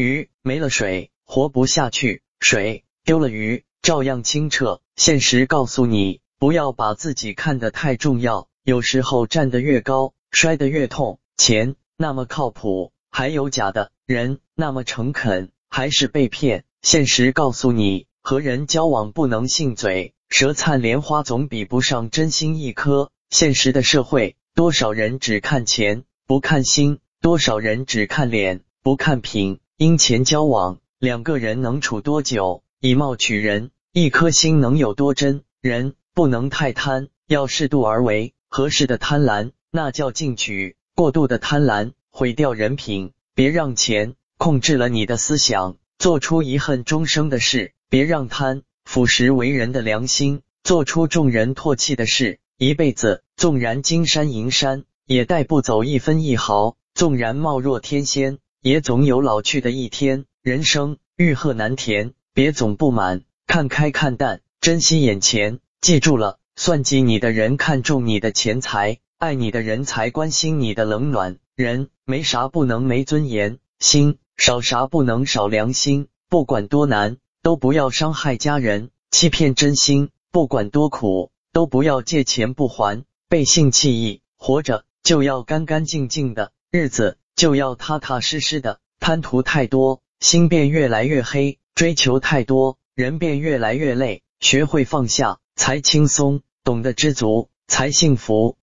鱼没了水活不下去，水丢了鱼照样清澈。现实告诉你，不要把自己看得太重要，有时候站得越高，摔得越痛。钱那么靠谱，还有假的人那么诚恳，还是被骗。现实告诉你，和人交往不能信嘴，舌灿莲花总比不上真心一颗。现实的社会，多少人只看钱不看心，多少人只看脸不看品。因钱交往，两个人能处多久？以貌取人，一颗心能有多真？人不能太贪，要适度而为。合适的贪婪，那叫进取。过度的贪婪毁掉人品，别让钱控制了你的思想，做出遗恨终生的事；别让贪腐蚀为人的良心，做出众人唾弃的事。一辈子纵然金山银山，也带不走一分一毫；纵然貌若天仙，也总有老去的一天。人生欲壑难填，别总不满，看开看淡，珍惜眼前。记住了，算计你的人看重你的钱财。爱你的人才关心你的冷暖，人没啥不能没尊严，心少啥不能少良心。不管多难，都不要伤害家人，欺骗真心；不管多苦，都不要借钱不还，背信弃义。活着就要干干净净的，日子就要踏踏实实的。贪图太多，心变越来越黑；追求太多，人变越来越累。学会放下才轻松，懂得知足才幸福。